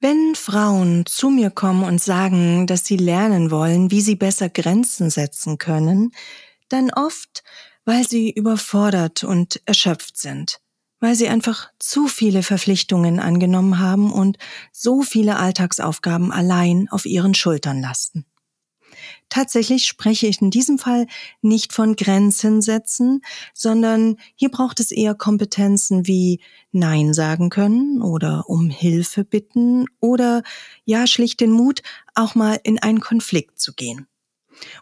Wenn Frauen zu mir kommen und sagen, dass sie lernen wollen, wie sie besser Grenzen setzen können, dann oft, weil sie überfordert und erschöpft sind, weil sie einfach zu viele Verpflichtungen angenommen haben und so viele Alltagsaufgaben allein auf ihren Schultern lasten. Tatsächlich spreche ich in diesem Fall nicht von Grenzen setzen, sondern hier braucht es eher Kompetenzen wie Nein sagen können oder um Hilfe bitten oder ja schlicht den Mut, auch mal in einen Konflikt zu gehen.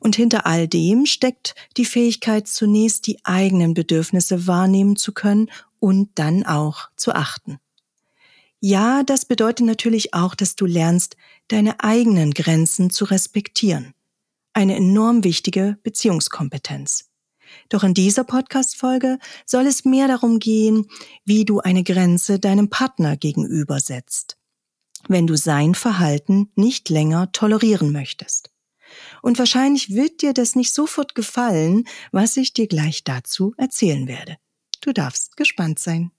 Und hinter all dem steckt die Fähigkeit, zunächst die eigenen Bedürfnisse wahrnehmen zu können und dann auch zu achten. Ja, das bedeutet natürlich auch, dass du lernst, deine eigenen Grenzen zu respektieren eine enorm wichtige Beziehungskompetenz. Doch in dieser Podcast-Folge soll es mehr darum gehen, wie du eine Grenze deinem Partner gegenüber setzt, wenn du sein Verhalten nicht länger tolerieren möchtest. Und wahrscheinlich wird dir das nicht sofort gefallen, was ich dir gleich dazu erzählen werde. Du darfst gespannt sein.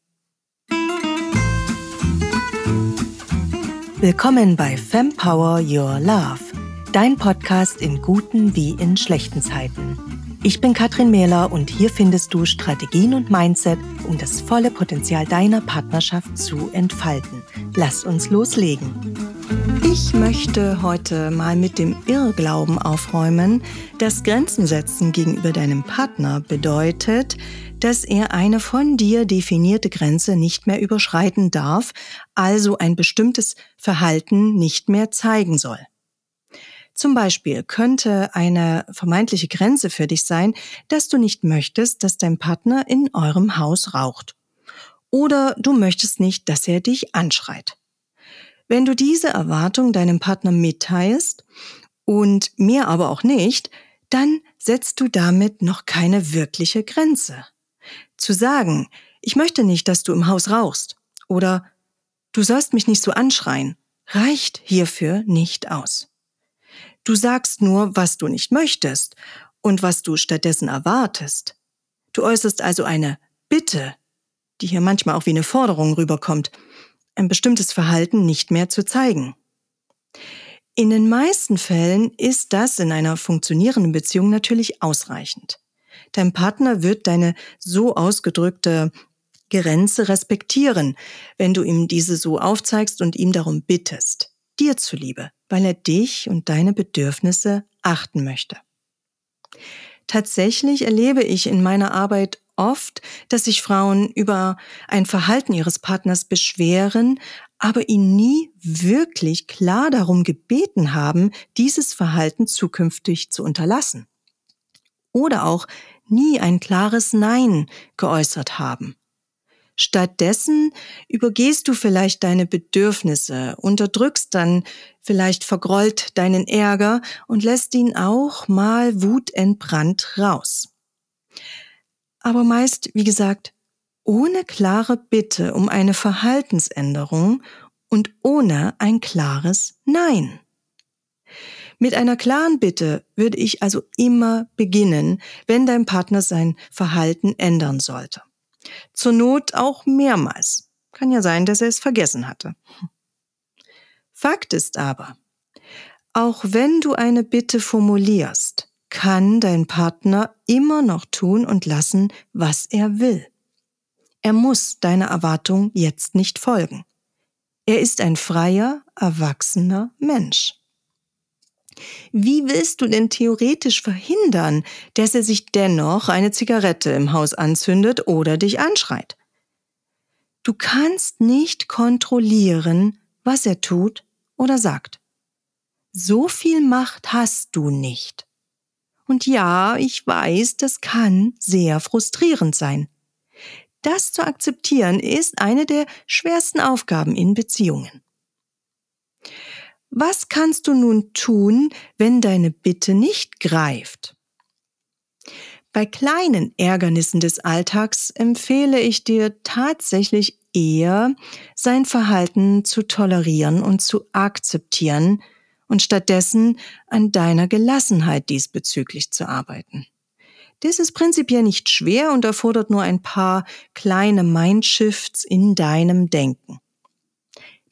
Willkommen bei Fempower Your Love dein Podcast in guten wie in schlechten Zeiten. Ich bin Katrin Mähler und hier findest du Strategien und Mindset, um das volle Potenzial deiner Partnerschaft zu entfalten. Lass uns loslegen. Ich möchte heute mal mit dem Irrglauben aufräumen, dass Grenzen setzen gegenüber deinem Partner bedeutet, dass er eine von dir definierte Grenze nicht mehr überschreiten darf, also ein bestimmtes Verhalten nicht mehr zeigen soll. Zum Beispiel könnte eine vermeintliche Grenze für dich sein, dass du nicht möchtest, dass dein Partner in eurem Haus raucht. Oder du möchtest nicht, dass er dich anschreit. Wenn du diese Erwartung deinem Partner mitteilst und mir aber auch nicht, dann setzt du damit noch keine wirkliche Grenze. Zu sagen, ich möchte nicht, dass du im Haus rauchst oder du sollst mich nicht so anschreien, reicht hierfür nicht aus. Du sagst nur, was du nicht möchtest und was du stattdessen erwartest. Du äußerst also eine Bitte, die hier manchmal auch wie eine Forderung rüberkommt, ein bestimmtes Verhalten nicht mehr zu zeigen. In den meisten Fällen ist das in einer funktionierenden Beziehung natürlich ausreichend. Dein Partner wird deine so ausgedrückte Grenze respektieren, wenn du ihm diese so aufzeigst und ihm darum bittest dir zuliebe, weil er dich und deine Bedürfnisse achten möchte. Tatsächlich erlebe ich in meiner Arbeit oft, dass sich Frauen über ein Verhalten ihres Partners beschweren, aber ihn nie wirklich klar darum gebeten haben, dieses Verhalten zukünftig zu unterlassen. Oder auch nie ein klares Nein geäußert haben. Stattdessen übergehst du vielleicht deine Bedürfnisse, unterdrückst dann vielleicht vergrollt deinen Ärger und lässt ihn auch mal wutentbrannt raus. Aber meist, wie gesagt, ohne klare Bitte um eine Verhaltensänderung und ohne ein klares Nein. Mit einer klaren Bitte würde ich also immer beginnen, wenn dein Partner sein Verhalten ändern sollte. Zur Not auch mehrmals. Kann ja sein, dass er es vergessen hatte. Fakt ist aber, auch wenn du eine Bitte formulierst, kann dein Partner immer noch tun und lassen, was er will. Er muss deiner Erwartung jetzt nicht folgen. Er ist ein freier, erwachsener Mensch. Wie willst du denn theoretisch verhindern, dass er sich dennoch eine Zigarette im Haus anzündet oder dich anschreit? Du kannst nicht kontrollieren, was er tut oder sagt. So viel Macht hast du nicht. Und ja, ich weiß, das kann sehr frustrierend sein. Das zu akzeptieren ist eine der schwersten Aufgaben in Beziehungen. Was kannst du nun tun, wenn deine Bitte nicht greift? Bei kleinen Ärgernissen des Alltags empfehle ich dir tatsächlich eher, sein Verhalten zu tolerieren und zu akzeptieren und stattdessen an deiner Gelassenheit diesbezüglich zu arbeiten. Das ist prinzipiell nicht schwer und erfordert nur ein paar kleine Mindshifts in deinem Denken.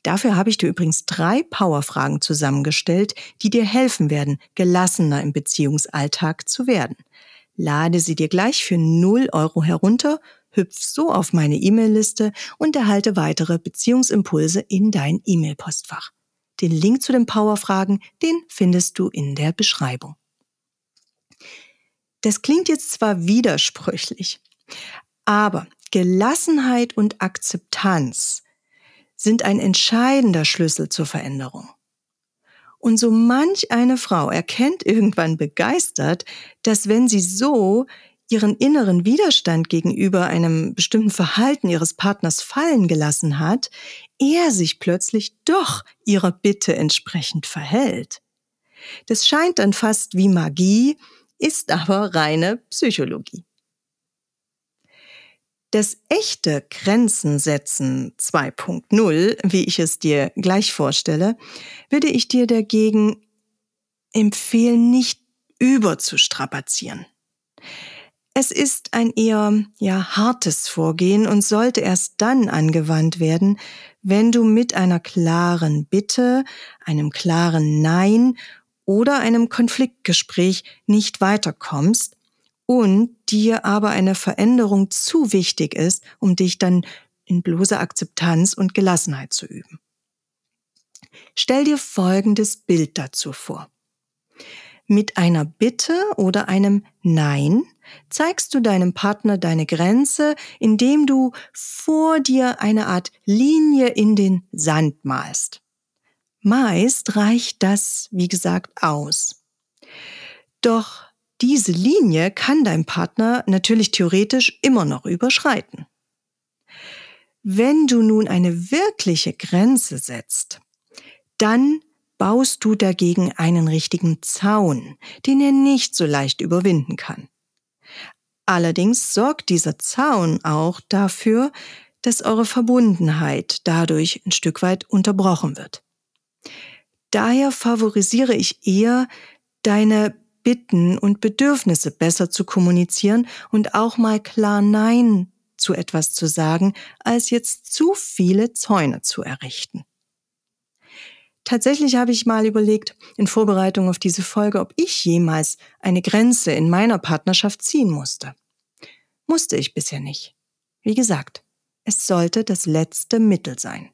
Dafür habe ich dir übrigens drei Powerfragen zusammengestellt, die dir helfen werden, gelassener im Beziehungsalltag zu werden. Lade sie dir gleich für 0 Euro herunter, hüpf so auf meine E-Mail-Liste und erhalte weitere Beziehungsimpulse in dein E-Mail-Postfach. Den Link zu den Powerfragen, den findest du in der Beschreibung. Das klingt jetzt zwar widersprüchlich, aber Gelassenheit und Akzeptanz sind ein entscheidender Schlüssel zur Veränderung. Und so manch eine Frau erkennt irgendwann begeistert, dass wenn sie so ihren inneren Widerstand gegenüber einem bestimmten Verhalten ihres Partners fallen gelassen hat, er sich plötzlich doch ihrer Bitte entsprechend verhält. Das scheint dann fast wie Magie, ist aber reine Psychologie. Das echte Grenzen setzen 2.0, wie ich es dir gleich vorstelle, würde ich dir dagegen empfehlen, nicht überzustrapazieren. Es ist ein eher ja hartes Vorgehen und sollte erst dann angewandt werden, wenn du mit einer klaren Bitte, einem klaren Nein oder einem Konfliktgespräch nicht weiterkommst und dir aber eine Veränderung zu wichtig ist, um dich dann in bloßer Akzeptanz und Gelassenheit zu üben. Stell dir folgendes Bild dazu vor. Mit einer Bitte oder einem Nein zeigst du deinem Partner deine Grenze, indem du vor dir eine Art Linie in den Sand malst. Meist reicht das, wie gesagt, aus. Doch diese Linie kann dein Partner natürlich theoretisch immer noch überschreiten. Wenn du nun eine wirkliche Grenze setzt, dann baust du dagegen einen richtigen Zaun, den er nicht so leicht überwinden kann. Allerdings sorgt dieser Zaun auch dafür, dass eure Verbundenheit dadurch ein Stück weit unterbrochen wird. Daher favorisiere ich eher deine Bitten und Bedürfnisse besser zu kommunizieren und auch mal klar Nein zu etwas zu sagen, als jetzt zu viele Zäune zu errichten. Tatsächlich habe ich mal überlegt, in Vorbereitung auf diese Folge, ob ich jemals eine Grenze in meiner Partnerschaft ziehen musste. Musste ich bisher nicht. Wie gesagt, es sollte das letzte Mittel sein.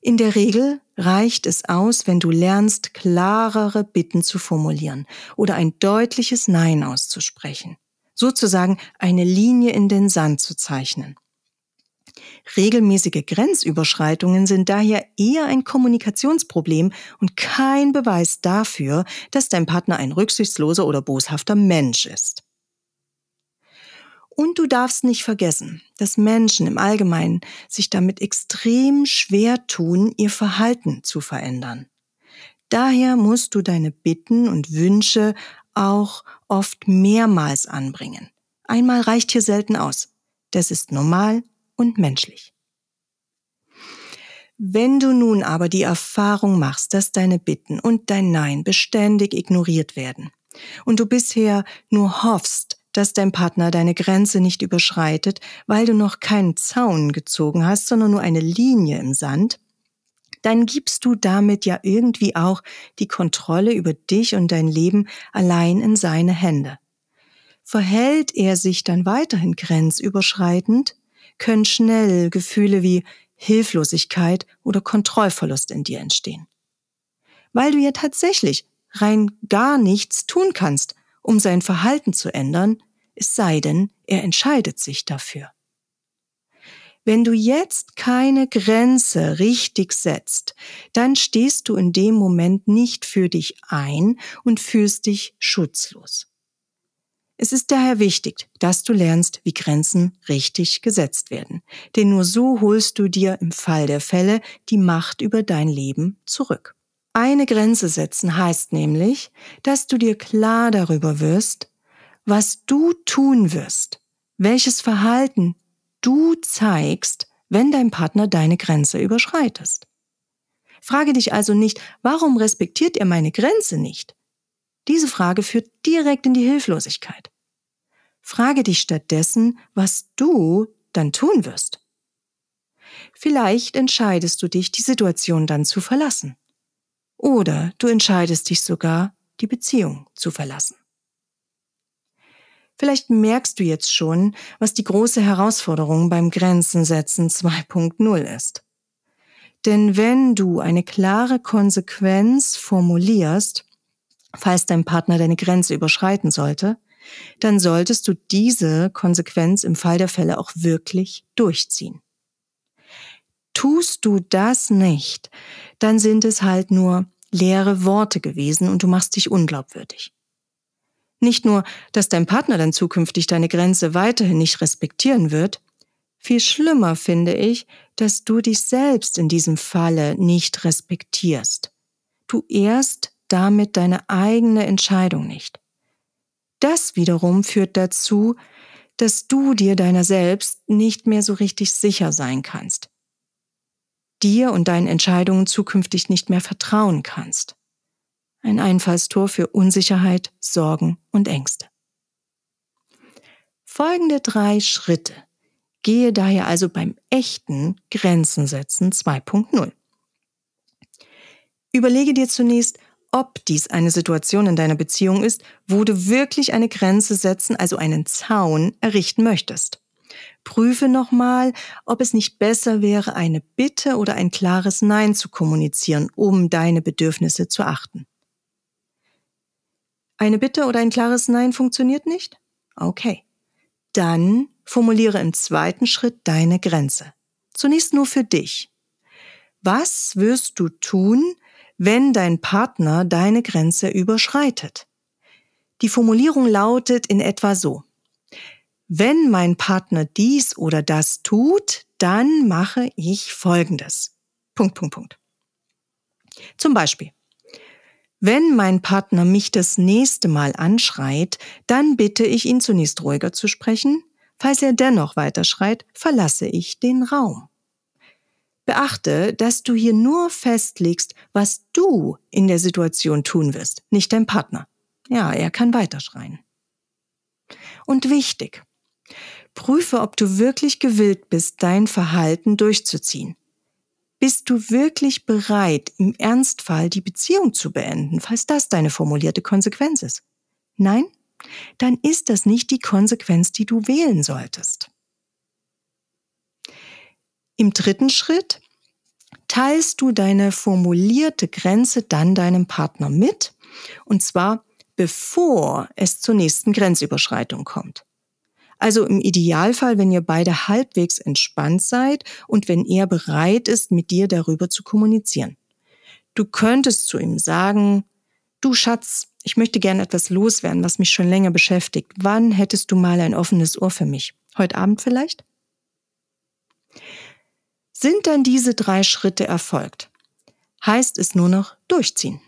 In der Regel reicht es aus, wenn du lernst, klarere Bitten zu formulieren oder ein deutliches Nein auszusprechen. Sozusagen eine Linie in den Sand zu zeichnen. Regelmäßige Grenzüberschreitungen sind daher eher ein Kommunikationsproblem und kein Beweis dafür, dass dein Partner ein rücksichtsloser oder boshafter Mensch ist. Und du darfst nicht vergessen, dass Menschen im Allgemeinen sich damit extrem schwer tun, ihr Verhalten zu verändern. Daher musst du deine Bitten und Wünsche auch oft mehrmals anbringen. Einmal reicht hier selten aus. Das ist normal und menschlich. Wenn du nun aber die Erfahrung machst, dass deine Bitten und dein Nein beständig ignoriert werden und du bisher nur hoffst, dass dein Partner deine Grenze nicht überschreitet, weil du noch keinen Zaun gezogen hast, sondern nur eine Linie im Sand, dann gibst du damit ja irgendwie auch die Kontrolle über dich und dein Leben allein in seine Hände. Verhält er sich dann weiterhin grenzüberschreitend, können schnell Gefühle wie Hilflosigkeit oder Kontrollverlust in dir entstehen. Weil du ja tatsächlich rein gar nichts tun kannst, um sein Verhalten zu ändern, es sei denn, er entscheidet sich dafür. Wenn du jetzt keine Grenze richtig setzt, dann stehst du in dem Moment nicht für dich ein und fühlst dich schutzlos. Es ist daher wichtig, dass du lernst, wie Grenzen richtig gesetzt werden. Denn nur so holst du dir im Fall der Fälle die Macht über dein Leben zurück. Eine Grenze setzen heißt nämlich, dass du dir klar darüber wirst, was du tun wirst, welches Verhalten du zeigst, wenn dein Partner deine Grenze überschreitest. Frage dich also nicht, warum respektiert er meine Grenze nicht? Diese Frage führt direkt in die Hilflosigkeit. Frage dich stattdessen, was du dann tun wirst. Vielleicht entscheidest du dich, die Situation dann zu verlassen. Oder du entscheidest dich sogar, die Beziehung zu verlassen. Vielleicht merkst du jetzt schon, was die große Herausforderung beim Grenzensetzen 2.0 ist. Denn wenn du eine klare Konsequenz formulierst, falls dein Partner deine Grenze überschreiten sollte, dann solltest du diese Konsequenz im Fall der Fälle auch wirklich durchziehen. Tust du das nicht, dann sind es halt nur leere Worte gewesen und du machst dich unglaubwürdig. Nicht nur, dass dein Partner dann zukünftig deine Grenze weiterhin nicht respektieren wird, viel schlimmer finde ich, dass du dich selbst in diesem Falle nicht respektierst. Du ehrst damit deine eigene Entscheidung nicht. Das wiederum führt dazu, dass du dir deiner selbst nicht mehr so richtig sicher sein kannst. Dir und deinen Entscheidungen zukünftig nicht mehr vertrauen kannst. Ein Einfallstor für Unsicherheit, Sorgen und Ängste. Folgende drei Schritte gehe daher also beim echten Grenzen setzen 2.0. Überlege dir zunächst, ob dies eine Situation in deiner Beziehung ist, wo du wirklich eine Grenze setzen, also einen Zaun errichten möchtest. Prüfe nochmal, ob es nicht besser wäre, eine Bitte oder ein klares Nein zu kommunizieren, um deine Bedürfnisse zu achten. Eine Bitte oder ein klares Nein funktioniert nicht? Okay. Dann formuliere im zweiten Schritt deine Grenze. Zunächst nur für dich. Was wirst du tun, wenn dein Partner deine Grenze überschreitet. Die Formulierung lautet in etwa so. Wenn mein Partner dies oder das tut, dann mache ich Folgendes. Punkt, Punkt, Punkt. Zum Beispiel. Wenn mein Partner mich das nächste Mal anschreit, dann bitte ich ihn zunächst ruhiger zu sprechen. Falls er dennoch weiterschreit, verlasse ich den Raum. Beachte, dass du hier nur festlegst, was du in der Situation tun wirst, nicht dein Partner. Ja, er kann weiterschreien. Und wichtig, prüfe, ob du wirklich gewillt bist, dein Verhalten durchzuziehen. Bist du wirklich bereit, im Ernstfall die Beziehung zu beenden, falls das deine formulierte Konsequenz ist? Nein? Dann ist das nicht die Konsequenz, die du wählen solltest. Im dritten Schritt teilst du deine formulierte Grenze dann deinem Partner mit, und zwar bevor es zur nächsten Grenzüberschreitung kommt. Also im Idealfall, wenn ihr beide halbwegs entspannt seid und wenn er bereit ist, mit dir darüber zu kommunizieren. Du könntest zu ihm sagen, du Schatz, ich möchte gerne etwas loswerden, was mich schon länger beschäftigt. Wann hättest du mal ein offenes Ohr für mich? Heute Abend vielleicht? Sind dann diese drei Schritte erfolgt, heißt es nur noch durchziehen.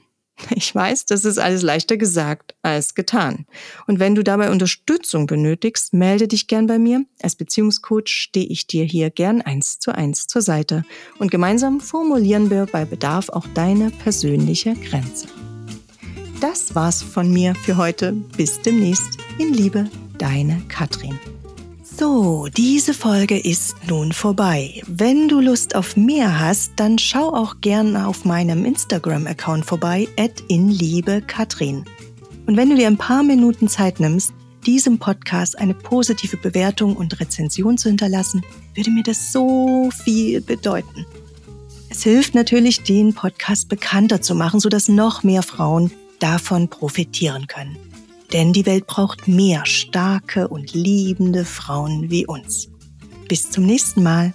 Ich weiß, das ist alles leichter gesagt als getan. Und wenn du dabei Unterstützung benötigst, melde dich gern bei mir. Als Beziehungscoach stehe ich dir hier gern eins zu eins zur Seite. Und gemeinsam formulieren wir bei Bedarf auch deine persönliche Grenze. Das war's von mir für heute. Bis demnächst. In Liebe, deine Katrin. So, diese Folge ist nun vorbei. Wenn du Lust auf mehr hast, dann schau auch gerne auf meinem Instagram-Account vorbei, at inliebekatrin. Und wenn du dir ein paar Minuten Zeit nimmst, diesem Podcast eine positive Bewertung und Rezension zu hinterlassen, würde mir das so viel bedeuten. Es hilft natürlich, den Podcast bekannter zu machen, sodass noch mehr Frauen davon profitieren können. Denn die Welt braucht mehr starke und liebende Frauen wie uns. Bis zum nächsten Mal.